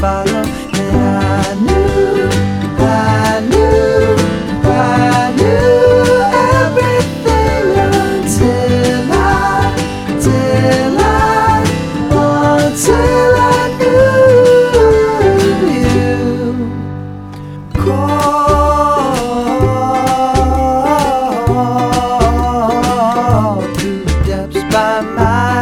follow. And I knew, I knew, I knew everything until I, till I, until I knew you. Call through depths by my.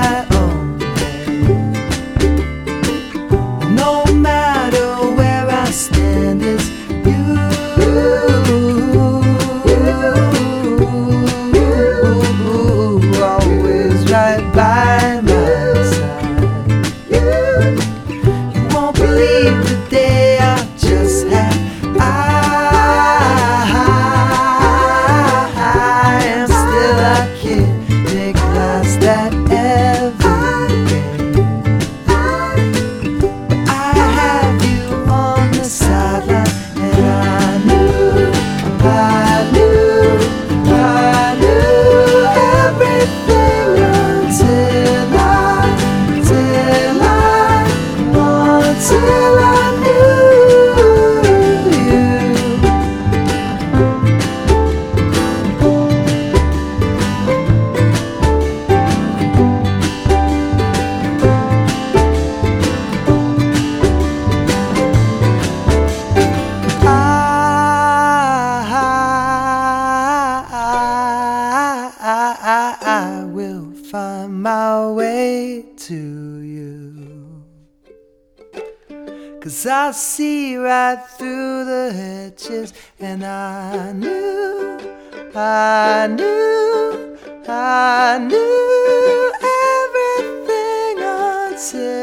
to you. Cause I see right through the hedges, and I knew, I knew, I knew everything until.